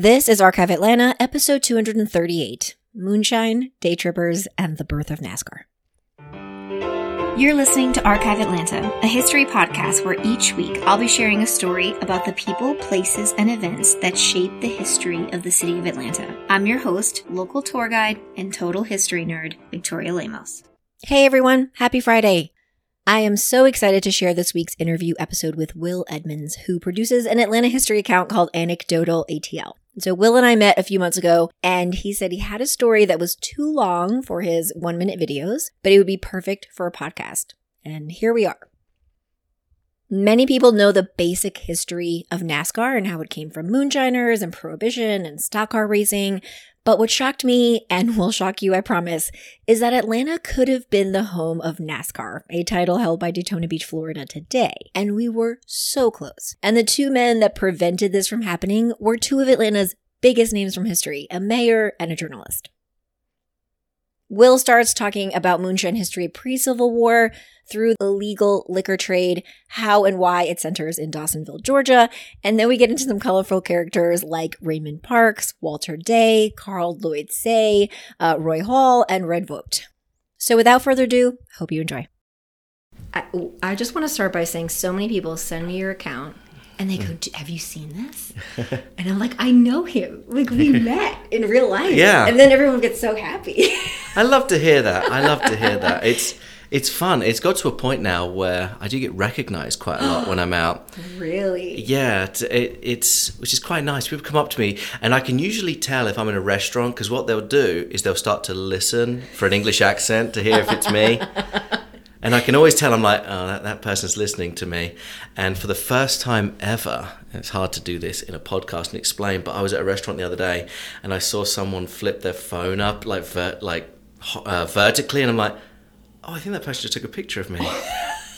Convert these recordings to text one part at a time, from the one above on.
This is Archive Atlanta, episode 238 Moonshine, Day Trippers, and the Birth of NASCAR. You're listening to Archive Atlanta, a history podcast where each week I'll be sharing a story about the people, places, and events that shape the history of the city of Atlanta. I'm your host, local tour guide, and total history nerd, Victoria Lemos. Hey everyone, happy Friday! I am so excited to share this week's interview episode with Will Edmonds, who produces an Atlanta history account called Anecdotal ATL. So, Will and I met a few months ago, and he said he had a story that was too long for his one minute videos, but it would be perfect for a podcast. And here we are. Many people know the basic history of NASCAR and how it came from moonshiners and prohibition and stock car racing, but what shocked me, and will shock you, I promise, is that Atlanta could have been the home of NASCAR, a title held by Daytona Beach, Florida today. And we were so close. And the two men that prevented this from happening were two of Atlanta's biggest names from history a mayor and a journalist. Will starts talking about moonshine history pre Civil War through the legal liquor trade, how and why it centers in Dawsonville, Georgia. And then we get into some colorful characters like Raymond Parks, Walter Day, Carl Lloyd Seay, uh, Roy Hall, and Red Vogt. So without further ado, hope you enjoy. I, I just want to start by saying so many people send me your account and they go, "Have you seen this?" And I'm like, "I know him. Like we met in real life." Yeah. And then everyone gets so happy. I love to hear that. I love to hear that. It's it's fun. It's got to a point now where I do get recognised quite a lot when I'm out. really? Yeah, it, it, it's which is quite nice. People come up to me, and I can usually tell if I'm in a restaurant because what they'll do is they'll start to listen for an English accent to hear if it's me. And I can always tell I'm like, oh, that, that person's listening to me. And for the first time ever, it's hard to do this in a podcast and explain, but I was at a restaurant the other day and I saw someone flip their phone up like ver- like uh, vertically, and I'm like, oh, I think that person just took a picture of me.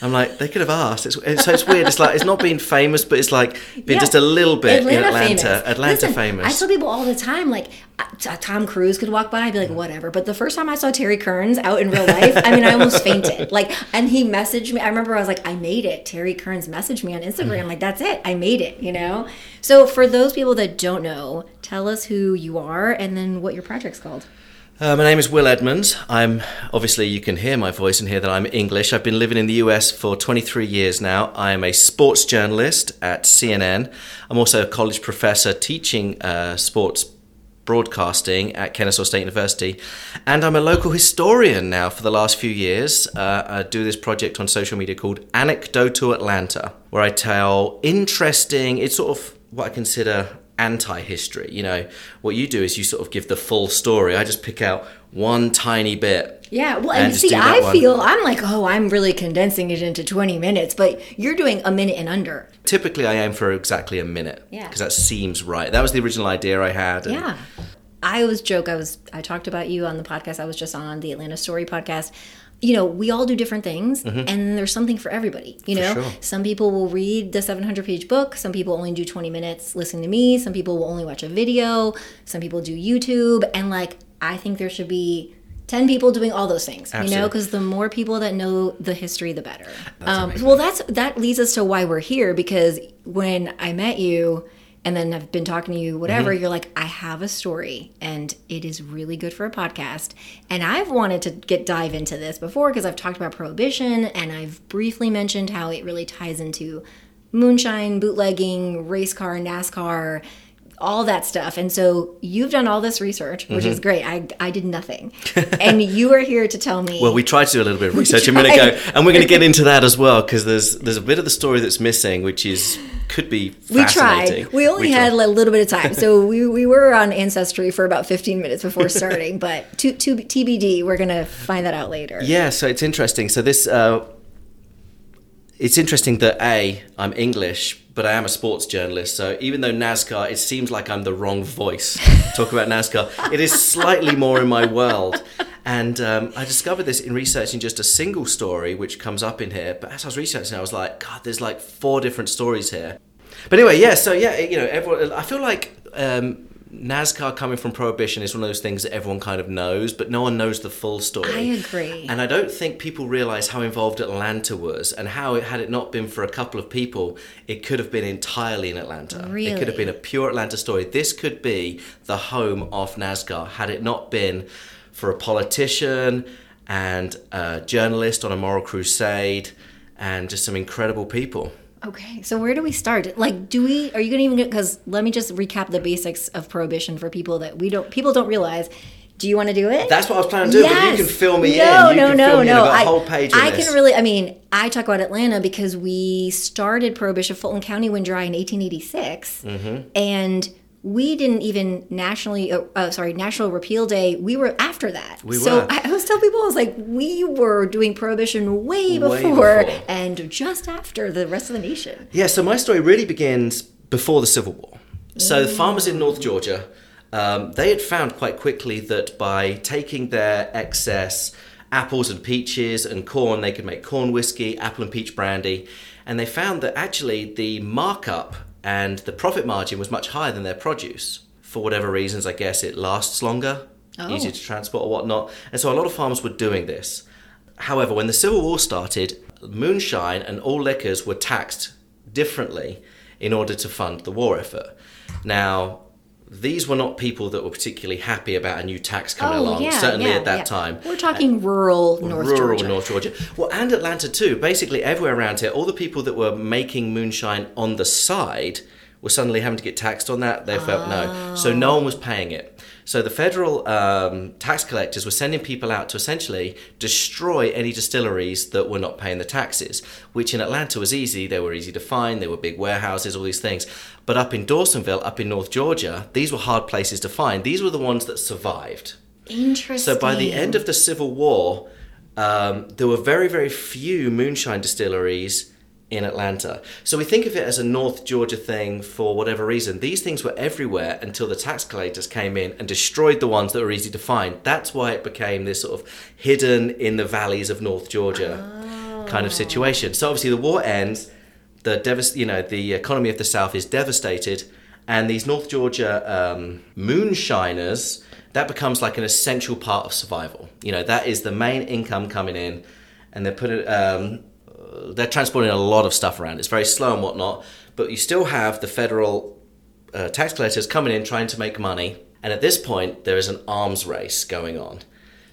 I'm like, they could have asked. It's, it's, so it's weird. It's like it's not being famous, but it's like being Yeah. just a little bit Atlanta in Atlanta. famous. Atlanta Listen, famous. I tell people all the time, like uh, Tom Cruise could walk by, I'd be like, whatever. But the first time I saw Terry Kearns out in real life, I mean, I almost fainted. Like, and he messaged me. I remember I was like, I made it. Terry Kearns messaged me on Instagram, like, that's it. I made it. You know. So for those people that don't know, tell us who you are and then what your project's called. Uh, my name is Will Edmonds. I'm obviously you can hear my voice and hear that I'm English. I've been living in the US for 23 years now. I am a sports journalist at CNN. I'm also a college professor teaching uh, sports broadcasting at Kennesaw State University, and I'm a local historian now for the last few years. Uh, I do this project on social media called Anecdotal Atlanta, where I tell interesting. It's sort of what I consider anti-history. You know, what you do is you sort of give the full story. I just pick out one tiny bit. Yeah, well, And and see, I one. feel I'm like, oh, I'm really condensing it into 20 minutes, but you're doing a minute and under. Typically, I aim for exactly a minute. Yeah. Because that seems right. That was the original idea I had. and- Yeah. I always joke. I was I talked about you on the podcast I was just on the Atlanta Story podcast. You know, we all do different things, and there's something for everybody. You know, Mm-hmm. sure. some people will read the 700 page book. Some people only do 20 minutes listening to me. Some people will only watch a video. Some people do YouTube, and like I think there should be. 10 people doing all those things you know because the more people that know the history the better um, well that's that leads us to why we're here because when i met you and then I've been talking to you, whatever, mm-hmm. you're like, I have a story and it is really good for a podcast. And I've wanted to get dive into this before because I've talked about prohibition and I've briefly mentioned how it really ties into moonshine, bootlegging, race car, NASCAR, all that stuff. And so you've done all this research, which is great. I, I did nothing. and you are here to tell me. Well, we tried to do a little bit of research a minute ago, and we're going to get into that as well because there's there's a bit of the story that's missing, which is could be we tried. We only had tried. a little bit of time, so we, we were on Ancestry for about 15 minutes before starting. but to, to TBD, we're gonna find that out later. Yeah, so it's interesting. So this, uh, it's interesting that a I'm English, but I am a sports journalist. So even though NASCAR, it seems like I'm the wrong voice to talk about NASCAR. It is slightly more in my world. And um, I discovered this in researching just a single story, which comes up in here. But as I was researching, I was like, God, there's like four different stories here. But anyway, yeah. So yeah, you know, everyone. I feel like um, NASCAR coming from Prohibition is one of those things that everyone kind of knows, but no one knows the full story. I agree. And I don't think people realize how involved Atlanta was and how, it, had it not been for a couple of people, it could have been entirely in Atlanta. It could have been a pure Atlanta story. This could be the home of NASCAR had it not been for a politician and a journalist on a moral crusade and just some incredible people. Okay, so where do we start? Like, do we? Are you gonna even? Because let me just recap the basics of prohibition for people that we don't. People don't realize. Do you want to do it? That's what I was planning to do, but you can fill me no, in. You no, can no, fill me in no. a I, whole page I this. can really. I mean, I talk about Atlanta because we started prohibition. Fulton County went dry in 1886, Mm-hmm. and we didn't even nationally. Uh, uh, sorry, National Repeal Day. We were after that. We so were. I, I always tell people, I was like, we were doing prohibition way before, Way before. and just after the rest of the nation. Yeah, so my story really begins before the Civil War. So the farmers in North Georgia, um, they had found quite quickly that by taking their excess apples and peaches and corn, they could make corn whiskey, apple and peach brandy, and they found that actually the markup and the profit margin was much higher than their produce. For whatever reasons, I guess it lasts longer, Oh. easier to transport or whatnot, and so a lot of farmers were doing this. However, when the Civil War started, moonshine and all liquors were taxed differently in order to fund the war effort. Now, these were not people that were particularly happy about a new tax coming oh, along, certainly Oh, yeah, at that yeah. time. We're talking rural North Rural Georgia. North Georgia. Well, and Atlanta too. Basically, everywhere around here, all the people that were making moonshine on the side were suddenly having to get taxed on that. They felt no. So no oh. one was paying it. So the federal um, tax collectors were sending people out to essentially destroy any distilleries that were not paying the taxes, which in Atlanta was easy. They were easy to find. They were big warehouses, all these things. But up in Dawsonville, up in North Georgia, these were hard places to find. These were the ones that survived. Interesting. So by the end of the Civil War, um, there were very, very few moonshine distilleries in Atlanta. So we think of it as a North Georgia thing for whatever reason. These things were everywhere until the tax collectors came in and destroyed the ones that were easy to find. That's why it became this sort of hidden in the valleys of North Georgia kind of situation. So obviously the war ends, the devas- you know the economy of the South is devastated, and these North Georgia um, moonshiners that becomes like an essential part of survival. You know that is the main income coming in, and they're putting um, they're transporting a lot of stuff around. It's very slow and whatnot, but you still have the federal uh, tax collectors coming in trying to make money. And at this point, there is an arms race going on.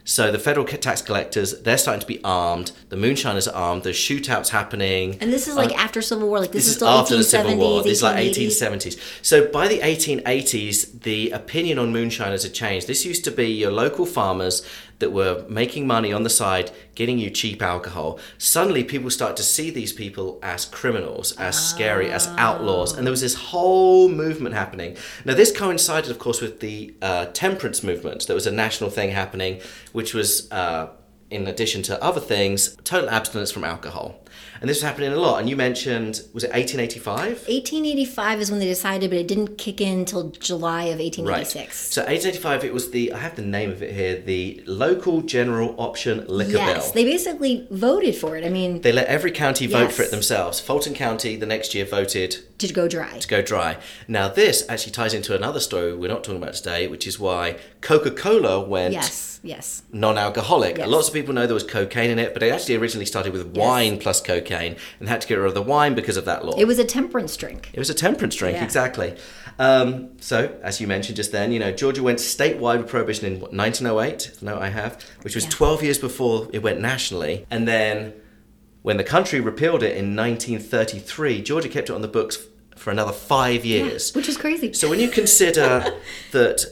So the federal tax collectors, they're starting to be armed. The moonshiners are armed. There's shootouts happening. And this is like after Civil War. Like this, This is after the Civil War. This is like 1870s. So by the 1880s, the opinion on moonshiners had changed. This used to be your local farmers that were making money on the side, getting you cheap alcohol. Suddenly, people start to see these people as criminals, as scary, as outlaws, and there was this whole movement happening. Now, this coincided, of course, with the uh, temperance movement. There was a national thing happening, which was. Uh, in addition to other things, total abstinence from alcohol. And this was happening a lot. And you mentioned, was it 1885? 1885 is when they decided, but it didn't kick in until July of Right. 1886. So 1885, it was the, I have the name of it here, the Local General Option Liquor yes, Bill. Yes, they basically voted for it. I mean, They let every county vote for it themselves. Fulton County the next year voted to go dry. to go dry. Now, this actually ties into another story we're not talking about today, which is why Coca Cola went Yes, yes. non alcoholic. Yes. Lots of people know there was cocaine in it, but it actually originally started with wine plus cocaine and had to get rid of the wine because of that law. It was a temperance drink. It was a temperance drink, Yeah. exactly. Um, so, as you mentioned just then, you know, Georgia went statewide with prohibition in what, 1908, the note I have, which was Yeah. 12 years before it went nationally. And then when the country repealed it in 1933, Georgia kept it on the books for another five years. Which is crazy. So when you consider that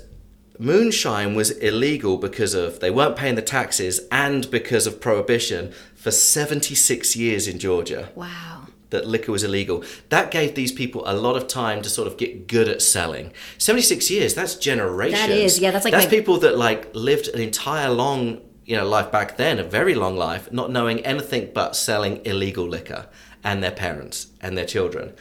moonshine was illegal because of they weren't paying the taxes and because of prohibition for 76 years in Georgia wow. that liquor was illegal. That gave these people a lot of time to sort of get good at selling. 76 years, that's generations. That is, yeah, that's like That's my- people that like lived an entire long, you know, life back then, a very long life, not knowing anything but selling illegal liquor and their parents and their children.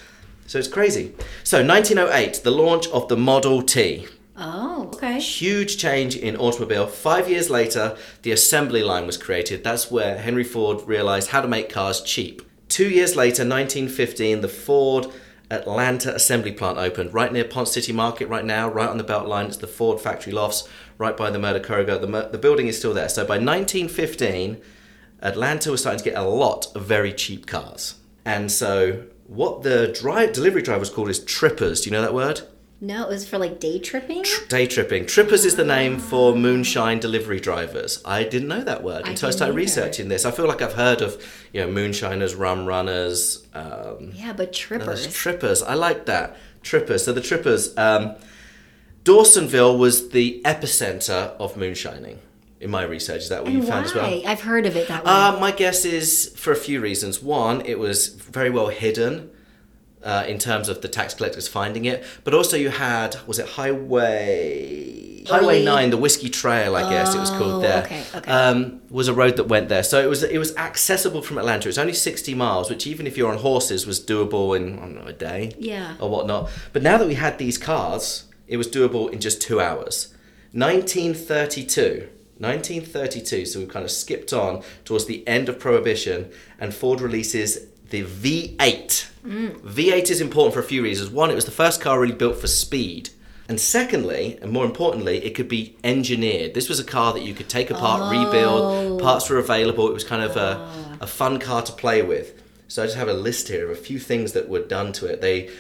So it's crazy. So 1908, the launch of the Model T. Oh, okay. Huge change in automobile. Five years later, the assembly line was created. That's where Henry Ford realized how to make cars cheap. Two years later, 1915, the Ford Atlanta assembly plant opened right near Ponce City Market right now, right on the belt line. It's the Ford factory lofts, right by the Murder Kroger. The, Mur- the building is still there. So by 1915, Atlanta was starting to get a lot of very cheap cars. And so what the drive delivery drivers called is trippers. Do you know that word? No, it was for like day tripping. Day tripping. Trippers is the name for moonshine delivery drivers. I didn't know that word until I, didn't started either. researching this. I feel like I've heard of, you know, moonshiners, rum runners, um, yeah, but trippers. trippers. I like that. Trippers. So the trippers. Um, Dawsonville was the epicenter of moonshining. In my research, is that what you And found as well? I've heard of it that way. Uh, my guess is for a few reasons. One, it was very well hidden uh, in terms of the tax collectors finding it, but also you had was it Highway Highway Nine, the Whiskey Trail, I guess it was Oh, called there. okay, okay. Um, was a road that went there, so it was it was accessible from Atlanta. It's only sixty miles, which even if you're on horses was doable in I don't know a day Yeah. or whatnot. But now that we had these cars, it was doable in just two hours. 1932. 1932, so we've kind of skipped on towards the end of Prohibition, and Ford releases the V8. V8 is important for a few reasons. One, it was the first car really built for speed. And secondly, and more importantly, it could be engineered. This was a car that you could take apart, rebuild, oh. parts were available. It was kind of a, a fun car to play with. So I just have a list here of a few things that were done to it. They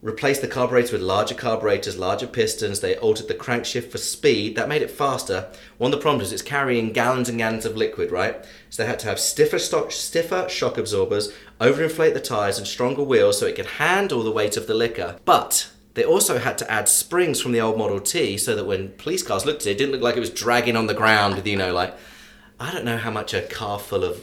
replaced the carburetor with larger carburetors, larger pistons. They altered the crankshaft for speed. That made it faster. One of the problems is it's carrying gallons and gallons of liquid, right? So they had to have stiffer, stock, stiffer shock absorbers, overinflate the tires, and stronger wheels so it could handle the weight of the liquor. But they also had to add springs from the old Model T so that when police cars looked at it, it didn't look like it was dragging on the ground with, you know, like, I don't know how much a car full of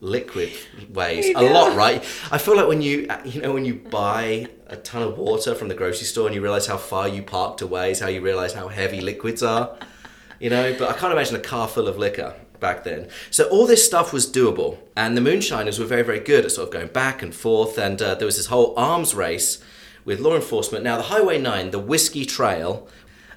liquid weighs. A lot, right? I feel like when you, you know, when you buy a ton of water from the grocery store and you realize how far you parked away is how you realize how heavy liquids are. You know, but I can't imagine a car full of liquor back then. So all this stuff was doable, and the moonshiners were very, very good at sort of going back and forth. And uh, there was this whole arms race with law enforcement. Now, the Highway 9, the Whiskey Trail,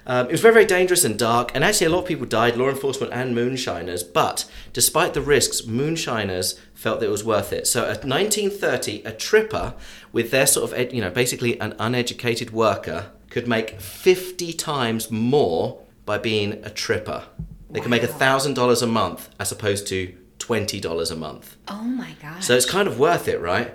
um, it was very, very dangerous and dark, and actually, a lot of people died, law enforcement and moonshiners. But despite the risks, moonshiners felt that it was worth it. So, at 1930, a tripper with their sort of, ed- you know, basically an uneducated worker could make 50 times more by being a tripper. They could make $1,000 a month as opposed to $20 a month. oh my god. So it's kind of worth it, right?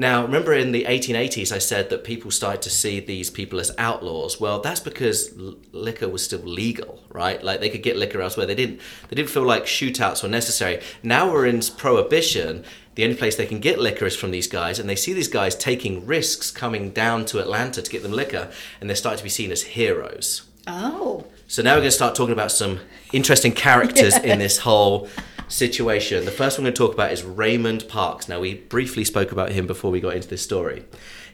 Now, remember in the 1880s, I said that people started to see these people as outlaws. Well, that's because l- liquor was still legal, right? Like they could get liquor elsewhere. They didn't. They didn't feel like shootouts were necessary. Now we're in prohibition. The only place they can get liquor is from these guys, and they see these guys taking risks coming down to Atlanta to get them liquor, and they're starting to be seen as heroes. oh. So now we're going to start talking about some interesting characters in this whole situation. The first one we're going to talk about is Raymond Parks. Now, we briefly spoke about him before we got into this story.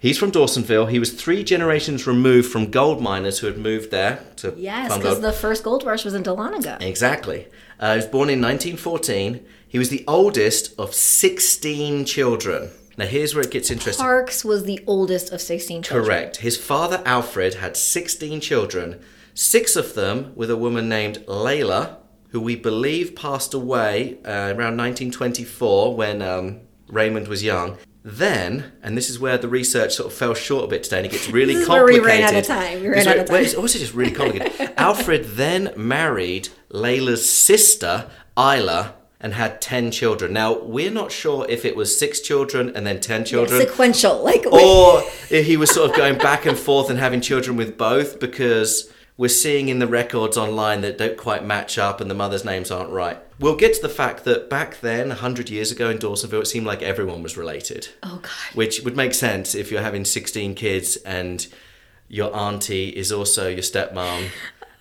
He's from Dawsonville. He was three generations removed from gold miners who had moved there to Yes, because the first gold rush was in Dahlonega. Exactly. Uh, he was born in 1914. He was the oldest of 16 children. Now, here's where it gets interesting. Parks was the oldest of 16 children. Correct. His father, Alfred, had 16 children, six of them with a woman named Layla, who we believe passed away uh, around 1924 when um, Raymond was young. Then, and this is where the research sort of fell short a bit today, and it gets really where we complicated. ran out of time. We ran It's out of time. it's also just really complicated. Alfred then married Layla's sister, Isla, and had 10 children. Now, we're not sure if it was six children and then 10 children Sequential, like or if he was sort of going back and forth and having children with both because we're seeing in the records online that don't quite match up and the mother's names aren't right. We'll get to the fact that back then, 100 years ago in Dawsonville, it seemed like everyone was related, oh god. which would make sense if you're having 16 kids and your auntie is also your stepmom.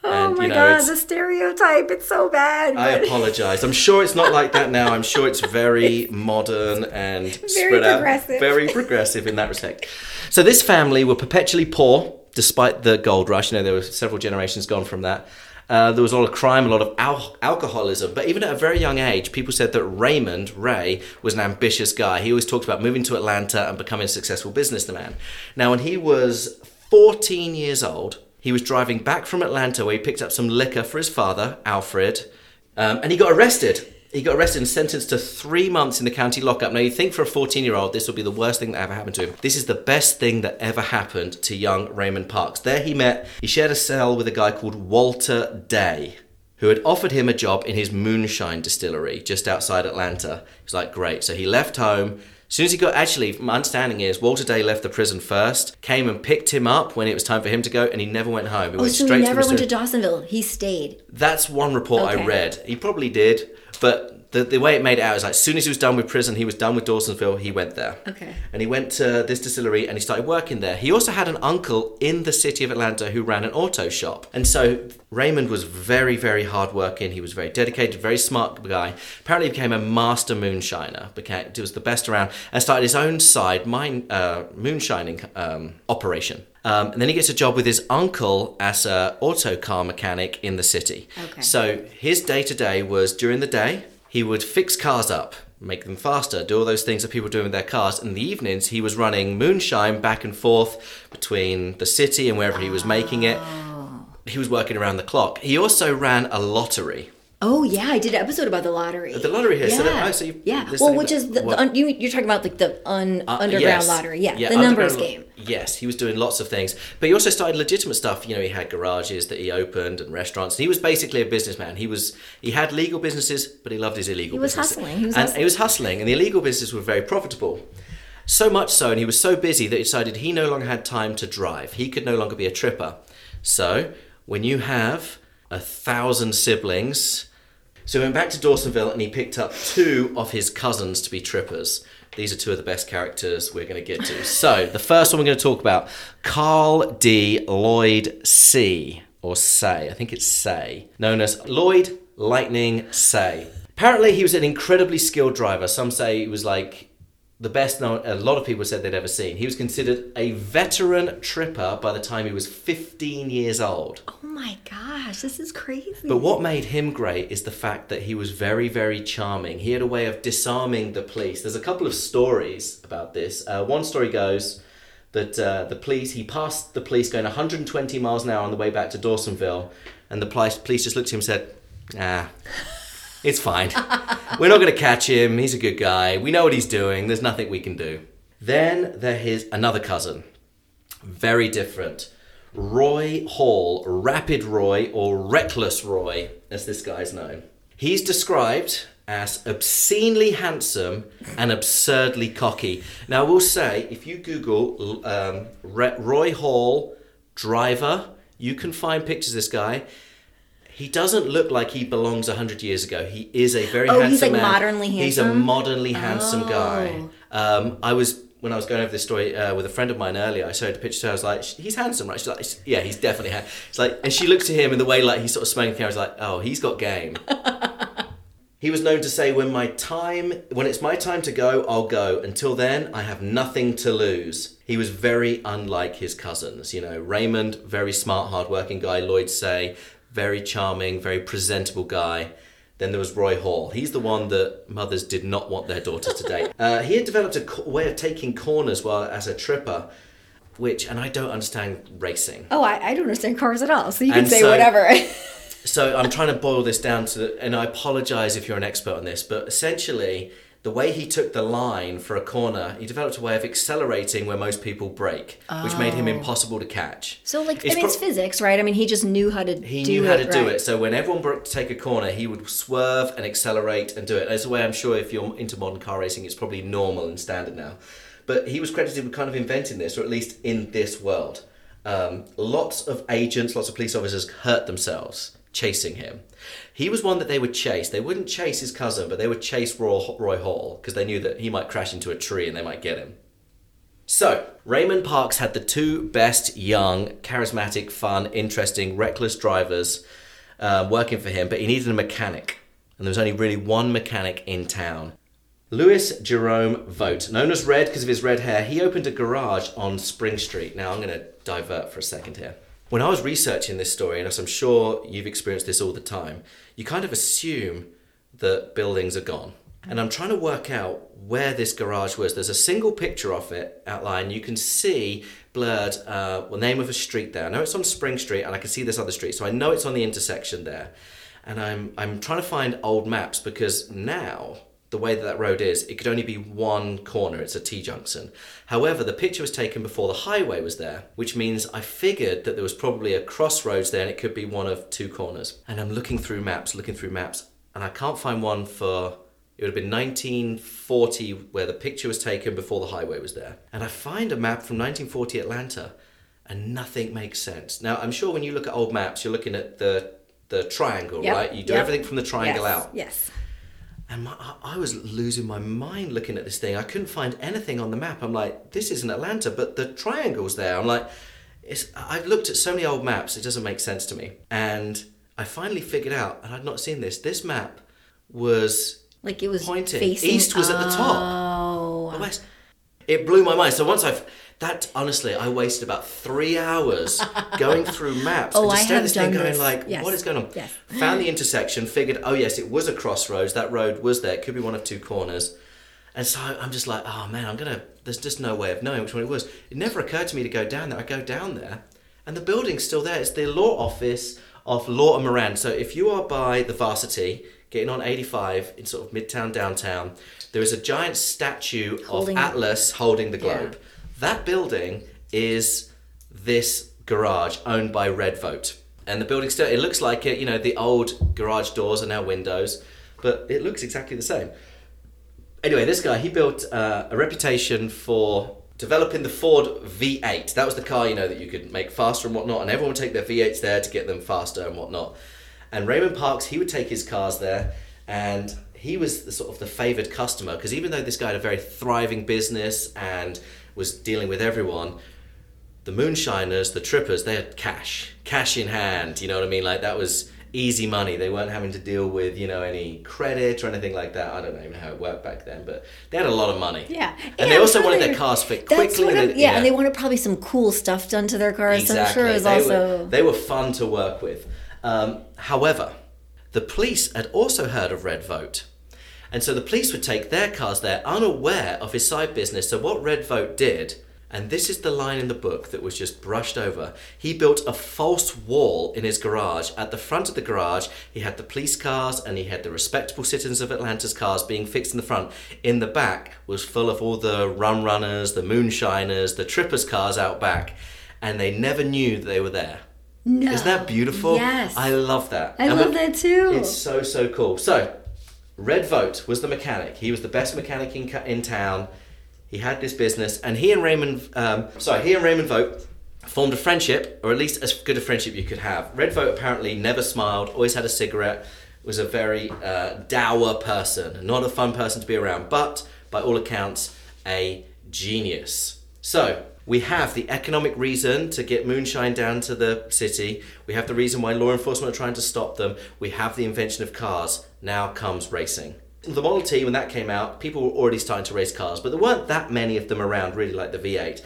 Oh and, my you know, god, the stereotype, it's so bad. I apologize. I'm sure it's not like that now. I'm sure it's very modern and spread progressive. out, very progressive in that respect. So this family were perpetually poor, despite the gold rush. You know, there were several generations gone from that. Uh, there was a lot of crime, a lot of al- alcoholism. But even at a very young age, people said that Raymond Ray was an ambitious guy. He always talked about moving to Atlanta and becoming a successful businessman. Now, when he was 14 years old, he was driving back from Atlanta where he picked up some liquor for his father, Alfred, um, and he got arrested He got arrested and sentenced to three months in the county lockup. Now, you think for a 14 year old, this will be the worst thing that ever happened to him. This is the best thing that ever happened to young Raymond Parks. There he met, he shared a cell with a guy called Walter Day, who had offered him a job in his moonshine distillery just outside Atlanta. He was like, great. So he left home. As soon as he got, actually, my understanding is Walter Day left the prison first, came and picked him up when it was time for him to go, and he never went home. He Oh, went so he straight never to went to Dawsonville. He stayed. That's one report Okay. I read. He probably did, but the, the way it made it out is like as soon as he was done with prison, he was done with Dawsonville, he went there. Okay. And he went to this distillery and he started working there. He also had an uncle in the city of Atlanta who ran an auto shop. And so Raymond was very, very hardworking. He was very dedicated, very smart guy. Apparently, he became a master moonshiner. Became he was the best around, and started his own side mine uh, moonshining um, operation. Um, and then he gets a job with his uncle as a auto car mechanic in the city. Okay. So his day to day was during the day he would fix cars up, make them faster, do all those things that people do with their cars. And in the evenings, he was running moonshine back and forth between the city and wherever he was making it. He was working around the clock. He also ran a lottery. Oh yeah, I did an episode about the lottery. The lottery here, Yeah, so that- oh, so you- yeah. Well, which is the, the un, you, you're talking about like the un, Uh, underground yes. lottery. Yeah, the numbers game. Yes, he was doing lots of things, but he also started legitimate stuff. You know, he had garages that he opened and restaurants. He was basically a businessman. He was he had legal businesses, but he loved his illegal. He was businesses. hustling. He was and hustling. he was hustling, and the illegal businesses were very profitable. So much so, and he was so busy that he decided he no longer had time to drive. He could no longer be a tripper. So when you have a thousand siblings. So he went back to Dawsonville and he picked up two of his cousins to be trippers. These are two of the best characters we're going to get to. So the first one we're going to talk about, Carl D. Lloyd C. or Say. I think it's Say, known as Lloyd Lightning Say. Apparently, he was an incredibly skilled driver. Some say he was like the best known, a lot of people said they'd ever seen. He was considered a veteran tripper by the time he was 15 years old. Oh my gosh, this is crazy. But what made him great is the fact that he was very, very charming. He had a way of disarming the police. There's a couple of stories about this. Uh, one story goes that uh, the police, he passed the police going 120 miles an hour on the way back to Dawsonville, and the police, police just looked at him and said, "Ah, it's fine. We're not going to catch him. He's a good guy. We know what he's doing. There's nothing we can do." Then there is another cousin, very different. Roy Hall, Rapid Roy, or Reckless Roy, as this guy's known. He's described as obscenely handsome and absurdly cocky. Now, I will say, if you Google um, Roy Hall driver, you can find pictures of this guy. He doesn't look like he belongs 100 years ago. He is a very Oh, handsome he's, like, man. modernly He's a modernly handsome guy. Oh. Um, I was when I was going over this story uh, with a friend of mine earlier. I showed a picture to her. I was like, "He's handsome, right?" She's like, "Yeah, he's definitely handsome." It's like, and she looked at him in the way like he's sort of smoking the camera. I was like, "Oh, he's got game." he was known to say, "When my time, when it's my time to go, I'll go. Until then, I have nothing to lose." He was very unlike his cousins. You know, Raymond, very smart, hardworking guy. Lloyd Seay, very charming, very presentable guy. Then there was Roy Hall. He's the one that mothers did not want their daughters to date. Uh, he had developed a co- way of taking corners while as a tripper, which, and I don't understand racing. oh, I, I don't understand cars at all, so you can And say so- whatever. So I'm trying to boil this down to, the, and I apologize if you're an expert on this, but essentially, the way he took the line for a corner, he developed a way of accelerating where most people brake, which made him impossible to catch. so, like, It's I mean, it's physics, right? I mean, he just knew how to He do knew how it, to do right. it. So when everyone broke to take a corner, he would swerve and accelerate and do it. That's a way I'm sure if you're into modern car racing, it's probably normal and standard now. But he was credited with kind of inventing this, or at least in this world. Um, lots of agents, lots of police officers hurt themselves chasing him. He was one that they would chase. They wouldn't chase his cousin, but they would chase Roy, Roy Hall because they knew that he might crash into a tree and they might get him. So, Raymond Parks had the two best young, charismatic, fun, interesting, reckless drivers uh, working for him, but he needed a mechanic. And there was only really one mechanic in town. Louis Jerome Vogt, known as Red because of his red hair, he opened a garage on Spring Street. Now, I'm going to divert for a second here. When I was researching this story, and as I'm sure you've experienced this all the time, you kind of assume that buildings are gone. And I'm trying to work out where this garage was. There's a single picture of it outlined. You can see blurred uh, the name of a street there. I know it's on Spring Street, and I can see this other street, so I know it's on the intersection there. and I'm I'm trying to find old maps because now the way that that road is, it could only be one corner. It's a T junction. However, the picture was taken before the highway was there, which means I figured that there was probably a crossroads there, and it could be one of two corners. And I'm looking through maps, looking through maps, and I can't find one for. It would have been 1940 where the picture was taken before the highway was there. And I find a map from 1940 Atlanta and nothing makes sense. Now, I'm sure when you look at old maps, you're looking at the the triangle, Yep, right? You do yep. everything from the triangle yes. out. Yes. And my, I- was losing my mind looking at this thing. I couldn't find anything on the map. I'm like, this isn't Atlanta, but the triangle's there. I'm like, it's, I've looked at so many old maps, it doesn't make sense to me. And I finally figured out, and I'd not seen this, this map was Like it was Pointing. facing East was at the top. Oh. the west. It blew my mind. So once I've, that honestly, I wasted about three hours going through maps Oh, and just I staring this thing going this. like, Yes. what is going on? Yes. Found the intersection, figured, oh yes, it was a crossroads. That road was there. It could be one of two corners. And so I'm just like, oh man, I'm gonna. There's just no way of knowing which one it was. It never occurred to me to go down there. I go down there, and the building's still there. It's the law office of Law and Moran. So if you are by the Varsity, getting on 85 in sort of midtown downtown, there is a giant statue Holding- of Atlas holding the Yeah. That building is this garage owned by Red Vogt. And the building still, it looks like it, you know, the old garage doors are now windows, but it looks exactly the same. Anyway, this guy, he built uh, a reputation for developing the Ford V8. That was the car, you know, that you could make faster and whatnot, and everyone would take their V8s there to get them faster and whatnot. And Raymond Parks, he would take his cars there, and he was the sort of the favored customer because even though this guy had a very thriving business and was dealing with everyone, the moonshiners, the trippers, they had cash, cash in hand. You know what I mean? Like that was easy money. They weren't having to deal with you know any credit or anything like that. I don't know even how it worked back then, but they had a lot of money. Yeah. and Yeah, they also wanted their cars fit quickly. and they- yeah, and they wanted probably some cool stuff done to their cars. So I'm sure it was they also. were, they were fun to work with. Um, however, the police had also heard of Red Vogt. And so the police would take their cars there unaware of his side business. So what Red Vogt did, and this is the line in the book that was just brushed over, he built a false wall in his garage. At the front of the garage, he had the police cars and he had the respectable citizens of Atlanta's cars being fixed in the front. In the back was full of all the rum runners, the moonshiners, the trippers' cars out back. And they never knew that they were there. no. Isn't that beautiful? Yes. I love that. I And love that too. It's so, so cool. So, Red Vogt was the mechanic. He was the best mechanic in, in town. He had this business, and he and Raymond, um, sorry, he and Raymond Vote formed a friendship, or at least as good a friendship you could have. Red Vogt apparently never smiled, always had a cigarette, was a very uh, dour person, not a fun person to be around, but by all accounts, a genius. So, we have the economic reason to get moonshine down to the city. We have the reason why law enforcement are trying to stop them. We have the invention of cars. Now comes racing. The Model T, when that came out, people were already starting to race cars, but there weren't that many of them around, really, like the V8.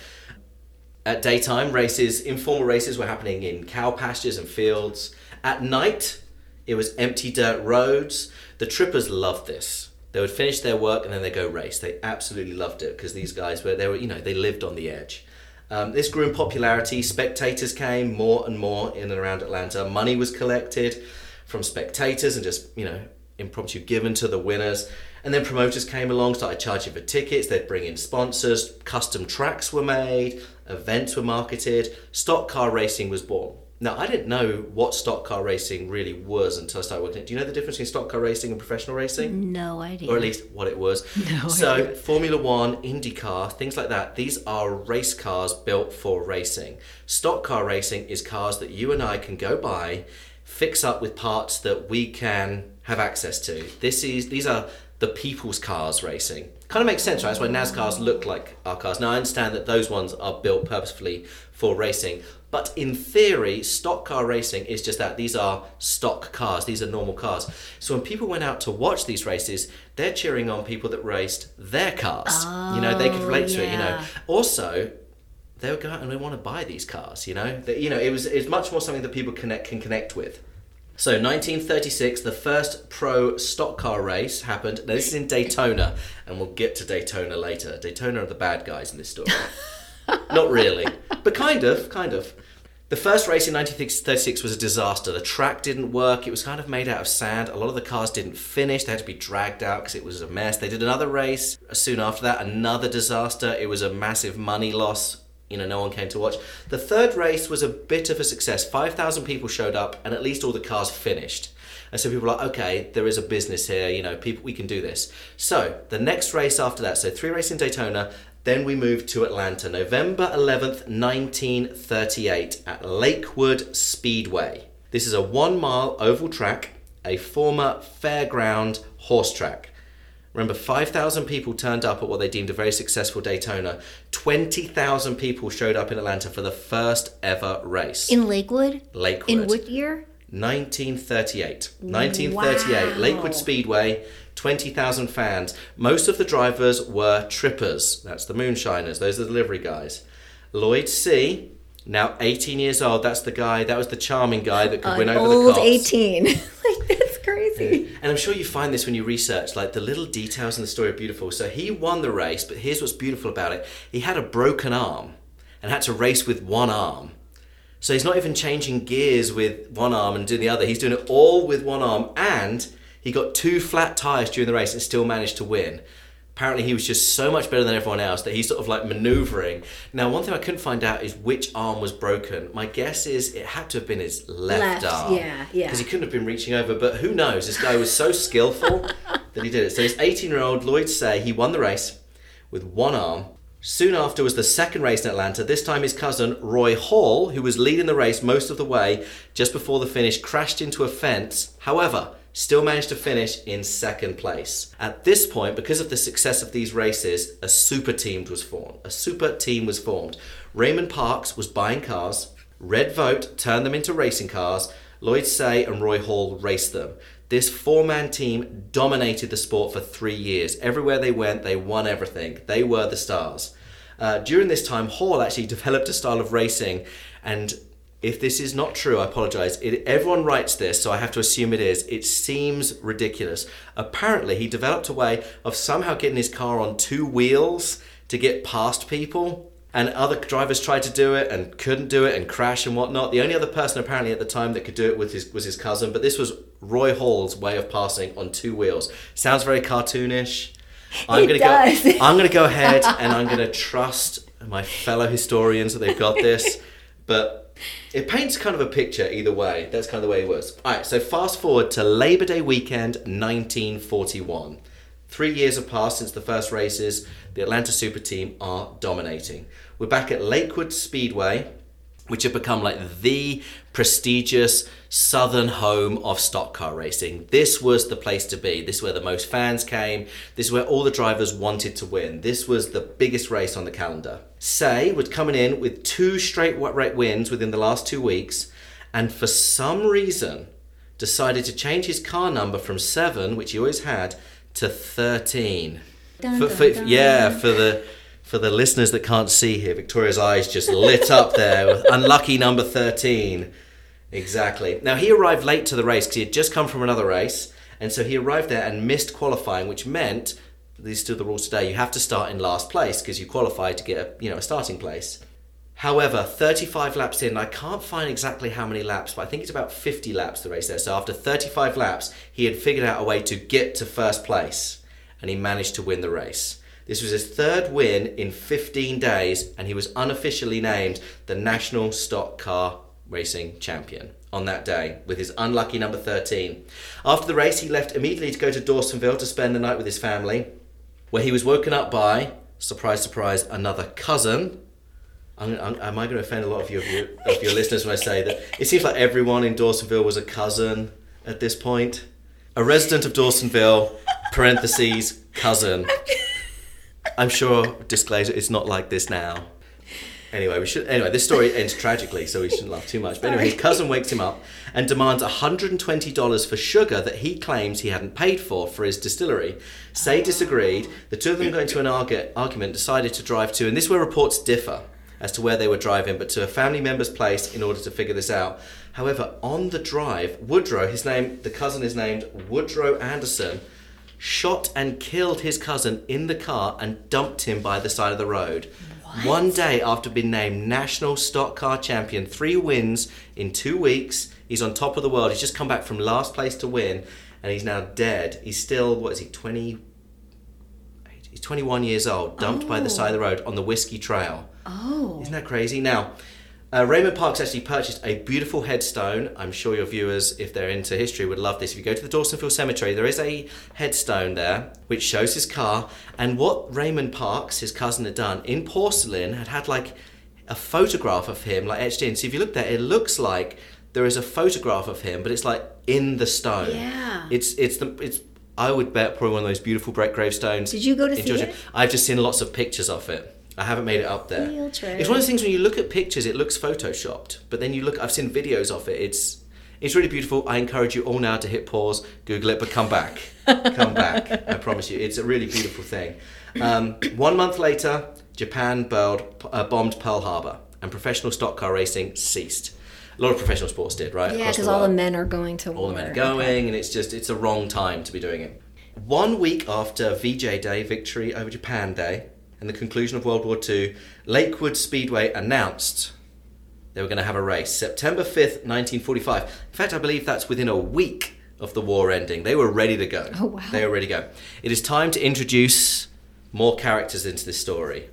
At daytime, races, informal races were happening in cow pastures and fields. At night, it was empty dirt roads. The trippers loved this. They would finish their work and then they go race. They absolutely loved it because these guys were they were you know they lived on the edge. Um, this grew in popularity. Spectators came more and more in and around Atlanta. Money was collected from spectators and just you know impromptu given to the winners. And then promoters came along, started charging for tickets. They'd bring in sponsors. Custom tracks were made. Events were marketed. Stock car racing was born. Now, I didn't know what stock car racing really was until I started working. Do you know the difference between stock car racing and professional racing? no idea. Or at least what it was. No so, Formula One, IndyCar, things like that, these are race cars built for racing. Stock car racing is cars that you and I can go buy, fix up with parts that we can have access to. This is these are the people's cars racing. Kind of makes sense, right? That's why NASCARs mm-hmm. look like our cars. Now I understand that those ones are built purposefully for racing, but in theory, stock car racing is just that. These are stock cars. These are normal cars. So when people went out to watch these races, they're cheering on people that raced their cars. you know, they could oh, relate to it. You know, also they would go out and they want to buy these cars. You know, that you know it was it's much more something that people connect can connect with. So 1936, the first pro stock car race happened. Now, this is in Daytona, and we'll get to Daytona later. Daytona are the bad guys in this story. Not really, but kind of, kind of. The first race in 1936 was a disaster. The track didn't work. It was kind of made out of sand. A lot of the cars didn't finish. They had to be dragged out because it was a mess. They did another race soon after that, another disaster. It was a massive money loss. You know, no one came to watch. The third race was a bit of a success. 5,000 people showed up and at least all the cars finished. And so people were like, okay, there is a business here, you know, people we can do this. So the next race after that, so three races in Daytona, then we moved to Atlanta, November 11th, 1938, at Lakewood Speedway. This is a one mile oval track, a former fairground horse track. Remember, 5,000 people turned up at what they deemed a very successful Daytona. 20,000 people showed up in Atlanta for the first ever race. In Lakewood? Lakewood. In what year? 1938. 1938, Wow. Lakewood Speedway, 20,000 fans. Most of the drivers were trippers. That's the moonshiners. Those are the delivery guys. Lloyd Seay, now 18 years old. That's the guy, that was the charming guy that could win over the old 18. like. And I'm sure you find this when you research, like the little details in the story are beautiful. So he won the race, but here's what's beautiful about it. He had a broken arm and had to race with one arm. So he's not even changing gears with one arm and doing the other. He's doing it all with one arm and he got two flat tires during the race and still managed to win. Apparently he was just so much better than everyone else that he's sort of like maneuvering. Now one thing I couldn't find out is which arm was broken. My guess is it had to have been his left, Left, arm. yeah, yeah. Because he couldn't have been reaching over, but who knows? This guy was so skillful that he did it. So this 18 year old Lloyd Seay, he won the race with one arm. Soon after was the second race in Atlanta. This time his cousin Roy Hall, who was leading the race most of the way, just before the finish, crashed into a fence. However, still managed to finish in second place. At this point, because of the success of these races, a super team was formed. A super team was formed. Raymond Parks was buying cars. Red Vogt turned them into racing cars. Lloyd Seay and Roy Hall raced them. This four man team dominated the sport for three years. Everywhere they went, they won everything. They were the stars. Uh, during this time, Hall actually developed a style of racing, and if this is not true, I apologize. It, everyone writes this, so I have to assume it is. It seems ridiculous. Apparently, he developed a way of somehow getting his car on two wheels to get past people and other drivers tried to do it and couldn't do it and crash and whatnot. The only other person apparently at the time that could do it was his, was his cousin, but this was Roy Hall's way of passing on two wheels. Sounds very cartoonish. I'm It gonna does. go. I'm gonna go ahead and I'm gonna trust my fellow historians that they've got this, but it paints kind of a picture either way. That's kind of the way it was. All right, so fast forward to Labor Day weekend, 1941. Three years have passed since the first races. The Atlanta Super Team are dominating. We're back at Lakewood Speedway, which had become like the prestigious southern home of stock car racing. This was the place to be. This is where the most fans came. This is where all the drivers wanted to win. This was the biggest race on the calendar. Seay was coming in with two straight rate wins within the last two weeks, and for some reason decided to change his car number from seven, which he always had, to thirteen. Dun, For- for- dun. yeah, for the for the listeners that can't see here, Victoria's eyes just lit up there. Unlucky number 13. Exactly. Now, he arrived late to the race because he had just come from another race. And so he arrived there and missed qualifying, which meant, these still the rules today, you have to start in last place because you qualify to get a, you know, a starting place. However, 35 laps in, I can't find exactly how many laps, but I think it's about 50 laps the race there. So after 35 laps, he had figured out a way to get to first place and he managed to win the race. This was his third win in 15 days, and he was unofficially named the National Stock Car Racing Champion on that day with his unlucky number 13. After the race, he left immediately to go to Dawsonville to spend the night with his family, where he was woken up by, surprise, surprise, another cousin. I'm, I'm, am I going to offend a lot of your, of your, of your listeners when I say that it seems like everyone in Dawsonville was a cousin at this point? A resident of Dawsonville, parentheses, cousin. I'm sure, disclosure, it's not like this now. Anyway, we should. Anyway, this story ends tragically, so we shouldn't laugh too much. But anyway, his cousin wakes him up and demands $120 for sugar that he claims he hadn't paid for for his distillery. Seay disagreed. The two of them got into an argu- argument, decided to drive to, and this is where reports differ as to where they were driving, but to a family member's place in order to figure this out. However, on the drive, Woodrow, his name, the cousin is named Woodrow Anderson, shot and killed his cousin in the car and dumped him by the side of the road. One day after being named national stock car champion, three wins in two weeks. He's on top of the world. He's just come back from last place to win, and he's now dead. He's still what is he? Twenty. He's 21 years old, dumped by the side of the oh. road on the Whiskey Trail. Oh. Isn't that crazy? Now, uh, Raymond Parks actually purchased a beautiful headstone. I'm sure your viewers, if they're into history, would love this. If you go to the Dawsonville Cemetery, there is a headstone there which shows his car. And what Raymond Parks, his cousin, had done in porcelain, had had like a photograph of him, like etched in. So if you look there, it looks like there is a photograph of him, but it's like in the stone. Yeah. It's it's the it's. I would bet probably one of those beautiful brick gravestones. Did you go to see Georgia. it? I've just seen lots of pictures of it. I haven't made it up there. It's one of those things when you look at pictures, it looks photoshopped, but then you look. I've seen videos of it. It's it's really beautiful. I encourage you all now to hit pause, Google it, but come back, come back. I promise you, it's a really beautiful thing. Um, one month later, Japan bombed, uh, bombed Pearl Harbor, and professional stock car racing ceased. A lot of professional sports did, right? Yeah, because all the men are going to war. all the men are going, and it's just it's a wrong time to be doing it. One week after VJ Day, victory over Japan Day, and the conclusion of World War II, Lakewood Speedway announced they were going to have a race September 5th, 1945. In fact, I believe that's within a week of the war ending. They were ready to go. Oh, wow. They were ready to go. It is time to introduce more characters into this story.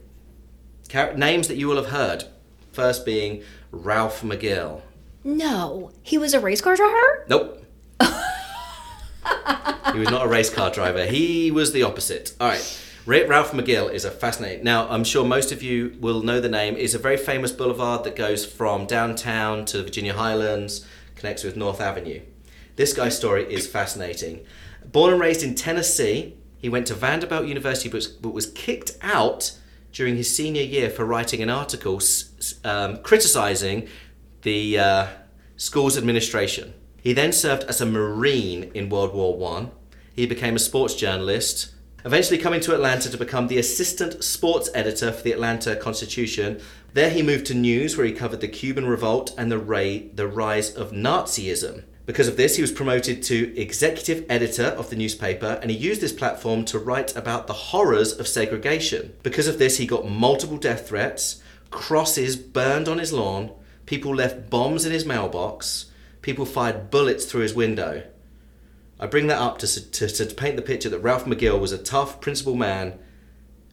Char- names that you will have heard. First being Ralph McGill. No, he was a race car driver. Nope. he was not a race car driver. He was the opposite. All right. Ra- Ralph McGill is a fascinating. Now, I'm sure most of you will know the name. It's a very famous boulevard that goes from downtown to the Virginia Highlands, connects with North Avenue. This guy's story is fascinating. Born and raised in Tennessee, he went to Vanderbilt University but was, kicked out during his senior year for writing an article um, criticizing the uh, school's administration. He then served as a Marine in World War One. He became a sports journalist, eventually coming to Atlanta to become the assistant sports editor for the Atlanta Constitution. There he moved to news, where he covered the Cuban Revolt and the, the rise of Nazism. Because of this, he was promoted to executive editor of the newspaper, and he used this platform to write about the horrors of segregation. Because of this, he got multiple death threats, crosses burned on his lawn, people left bombs in his mailbox, people fired bullets through his window. I bring that up to, to, to paint the picture that Ralph McGill was a tough, principled man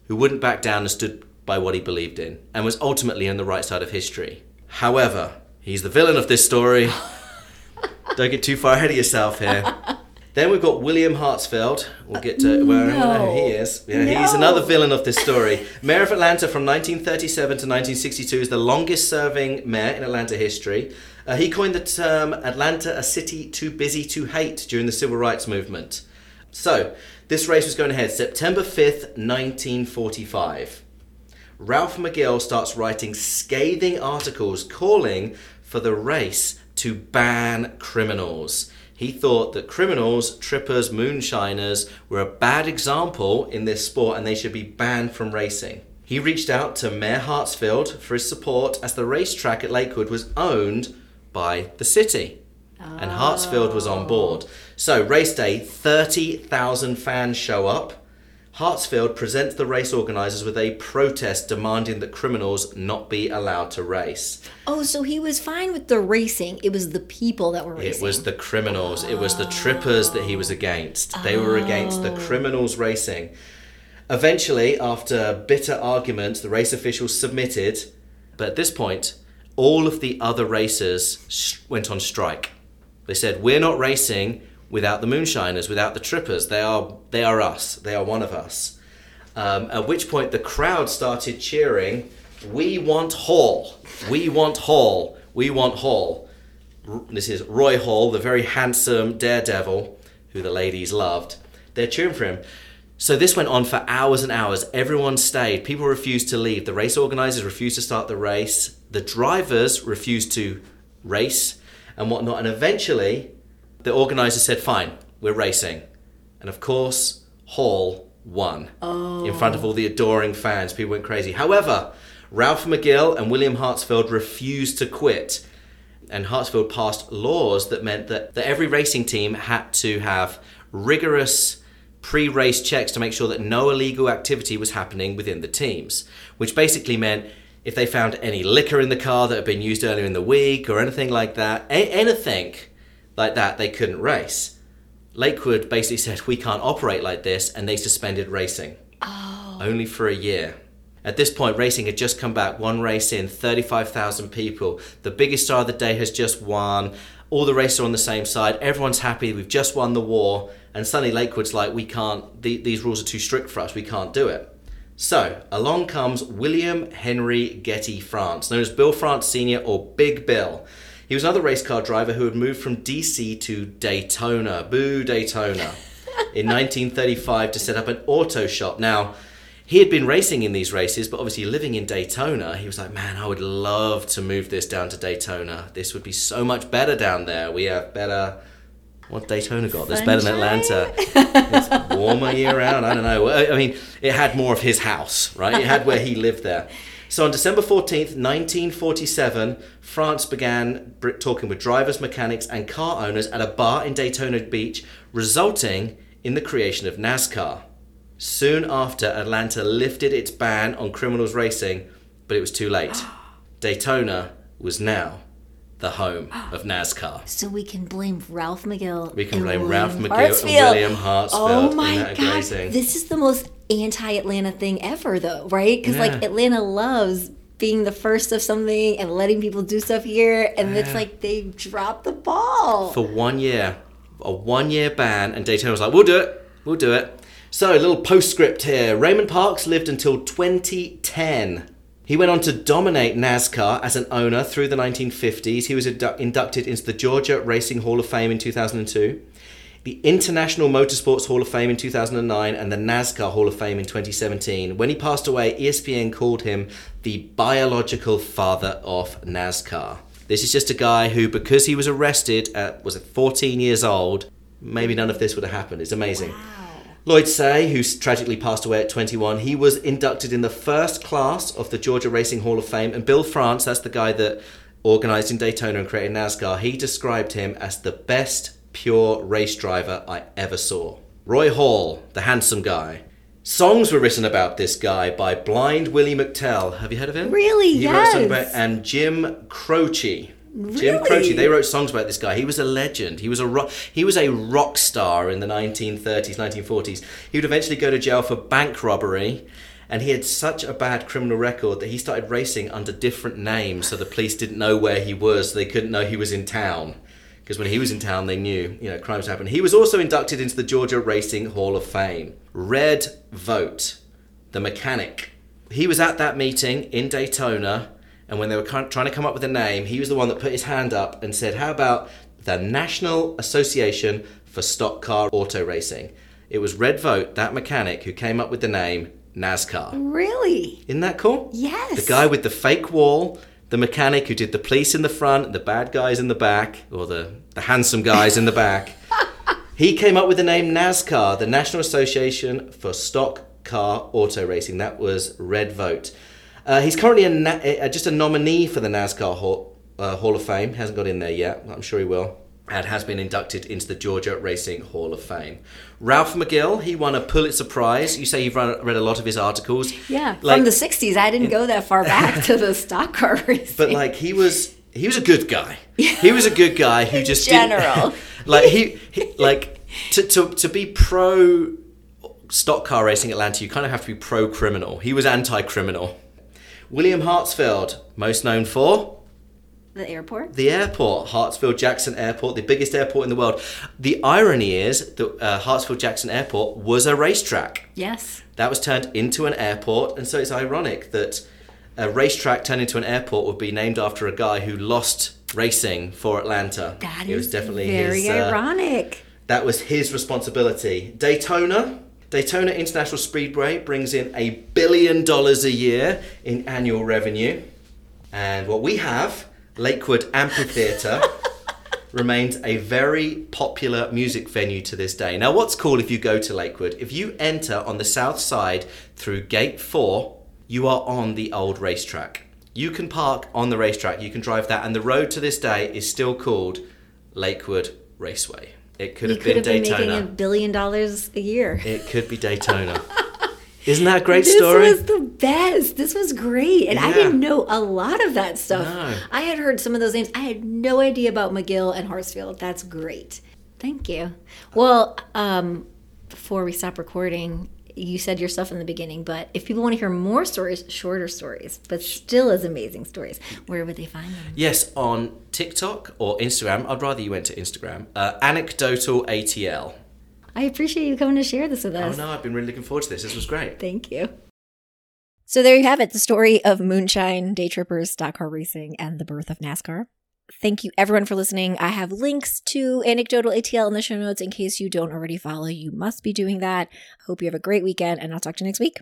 who wouldn't back down and stood by what he believed in, and was ultimately on the right side of history. However, he's the villain of this story. Don't get too far ahead of yourself here. Then we've got William Hartsfield. We'll get to don't know who he is. Yeah, he's another villain of this story. Mayor of Atlanta from 1937 to 1962 is the longest serving mayor in Atlanta history. Uh, he coined the term Atlanta a city too busy to hate during the civil rights movement. So, this race was going ahead September 5th, 1945. Ralph McGill starts writing scathing articles calling for the race to ban criminals. He thought that criminals, trippers, moonshiners were a bad example in this sport and they should be banned from racing. He reached out to Mayor Hartsfield for his support as the racetrack at Lakewood was owned by the city. And Hartsfield was on board. So, race day, 30,000 fans show up. Hartsfield presents the race organisers with a protest demanding that criminals not be allowed to race. Oh, so he was fine with the racing. It was the people that were It was the criminals, it was the trippers that he was against. They were against the oh. criminals racing. Eventually, after bitter arguments, the race officials submitted, but at this point, all of the other racers went on strike. They said, "We're not racing without the moonshiners, without the trippers. They are they are us. They are one of us." Um, at which point, the crowd started cheering, "We want Hall! We want Hall! We want Hall!" This is Roy Hall, the very handsome daredevil who the ladies loved. They're cheering for him. So this went on for hours and hours. Everyone stayed. People refused to leave. The race organizers refused to start the race. The drivers refused to race and whatnot. And eventually, the organizers said, "Fine, we're racing." And of course, Hall won in oh. front of all the adoring fans. People went crazy. However, Ralph McGill and William Hartsfield refused to quit and Hartsfield passed laws that meant that, that every racing team had to have rigorous pre race checks to make sure that no illegal activity was happening within the teams, which basically meant if they found any liquor in the car that had been used earlier in the week or anything like that, a- anything like that, they couldn't race. Lakewood basically said, We can't operate like this, and they suspended racing. Oh. Only for a year. At this point, racing had just come back, one race in, 35,000 people. The biggest star of the day has just won. All the races are on the same side. Everyone's happy. We've just won the war. And suddenly Lakewood's like, we can't, the, these rules are too strict for us. We can't do it. So along comes William Henry Getty France, known as Bill France Sr. or Big Bill. He was another race car driver who had moved from DC to Daytona, boo Daytona, in 1935 to set up an auto shop. Now, he had been racing in these races, but obviously living in Daytona, he was like, man, I would love to move this down to Daytona. This would be so much better down there. We have better. What Daytona got? That's better than Atlanta. it's warmer year round. I don't know. I I mean, it had more of his house, right? It had where he lived there. So on December 14th, 1947, France began talking with drivers, mechanics, and car owners at a bar in Daytona Beach, resulting in the creation of NASCAR. Soon after, Atlanta lifted its ban on criminals racing, but it was too late. Daytona was now the home of NASCAR. So we can blame Ralph McGill. We can blame William Ralph McGill and William Hartsfield Oh my god! This is the most anti-Atlanta thing ever, though, right? Because Yeah. like Atlanta loves being the first of something and letting people do stuff here, and it's like they dropped the ball. for one year, a one year ban, and Daytona was like, we'll do it, we'll do it. So, a little postscript here. Raymond Parks lived until 2010. He went on to dominate NASCAR as an owner through the 1950s. He was indu- inducted into the Georgia Racing Hall of Fame in 2002, the International Motorsports Hall of Fame in 2009, and the NASCAR Hall of Fame in 2017. When he passed away, ESPN called him the biological father of NASCAR. This is just a guy who, because he was arrested at, was it 14 years old, maybe none of this would have happened. It's amazing. Lloyd Seay, who tragically passed away at 21, he was inducted in the first class of the Georgia Racing Hall of Fame. And Bill France, that's the guy that organized in Daytona and created NASCAR, he described him as the best pure race driver I ever saw. Roy Hall, the handsome guy. Songs were written about this guy by Blind Willie McTell. Have you heard of him? Really? He Yes. about, and Jim Croce. Jim Really? Croce. They wrote songs about this guy. He was a legend. He was a rock, he was a rock star in the 1930s, 1940s. He would eventually go to jail for bank robbery, and he had such a bad criminal record that he started racing under different names, so the police didn't know where he was. So they couldn't know he was in town. Because when he was in town, they knew, you know, crimes happened. He was also inducted into the Georgia Racing Hall of Fame. Red Vogt, the mechanic. He was at that meeting in Daytona, and when they were trying to come up with a name, he was the one that put his hand up and said, How about the National Association for Stock Car Auto Racing? It was Red Vogt, that mechanic, who came up with the name NASCAR. really? Isn't that cool? Yes. The guy with the fake wall, the mechanic who did the police in the front, the bad guys in the back, or the, the handsome guys in the back. He came up with the name NASCAR, the National Association for Stock Car Auto Racing. That was Red Vogt. Uh, he's currently a na- uh, just a nominee for the NASCAR Hall, uh, Hall of Fame. Hasn't got in there yet. I'm sure he will. And has been inducted into the Georgia Racing Hall of Fame. Ralph McGill, he won a Pulitzer Prize. You say you've run, read a lot of his articles. Yeah. Like- From the '60s, I didn't go that far back to the stock car racing. but like he was he was a good guy he was a good guy who just general. like he, he like to, to to be pro stock car racing atlanta you kind of have to be pro criminal he was anti criminal william hartsfield most known for the airport. the airport, Hartsfield Jackson Airport, the biggest airport in the world. The irony is that uh, Hartsfield Jackson Airport was a racetrack Yes. that was turned into an airport, and so it's ironic that a racetrack turned into an airport would be named after a guy who lost racing for Atlanta. That it was definitely very his, uh, ironic. that was his responsibility. Daytona. Daytona International Speedway brings in a billion dollars a year in annual revenue. And what we have, Lakewood Amphitheatre, remains a very popular music venue to this day. Now, what's cool if you go to Lakewood, if you enter on the south side through Gate 4, you are on the old racetrack. You can park on the racetrack, you can drive that, and the road to this day is still called Lakewood Raceway. It could You have could been have been Daytona. making a billion dollars a year. It could be Daytona. Isn't that a great this story? This was the best. This was great. And I didn't know a lot of that stuff. No. I had heard some of those names. I had no idea about McGill and Hartsfield. That's great. Thank you. Well, um, before we stop recording, you said yourself in the beginning, but if people want to hear more stories, shorter stories, but still as amazing stories, where would they find them? Yes, on TikTok or Instagram. I'd rather you went to Instagram. Uh, anecdotal ATL. I appreciate you coming to share this with us. Oh no, I've been really looking forward to this. This was great. Thank you. So there you have it the story of moonshine, day trippers, stock car racing, and the birth of NASCAR. Thank you everyone for listening. I have links to anecdotal ATL in the show notes in case you don't already follow. You must be doing that. Hope you have a great weekend, and I'll talk to you next week.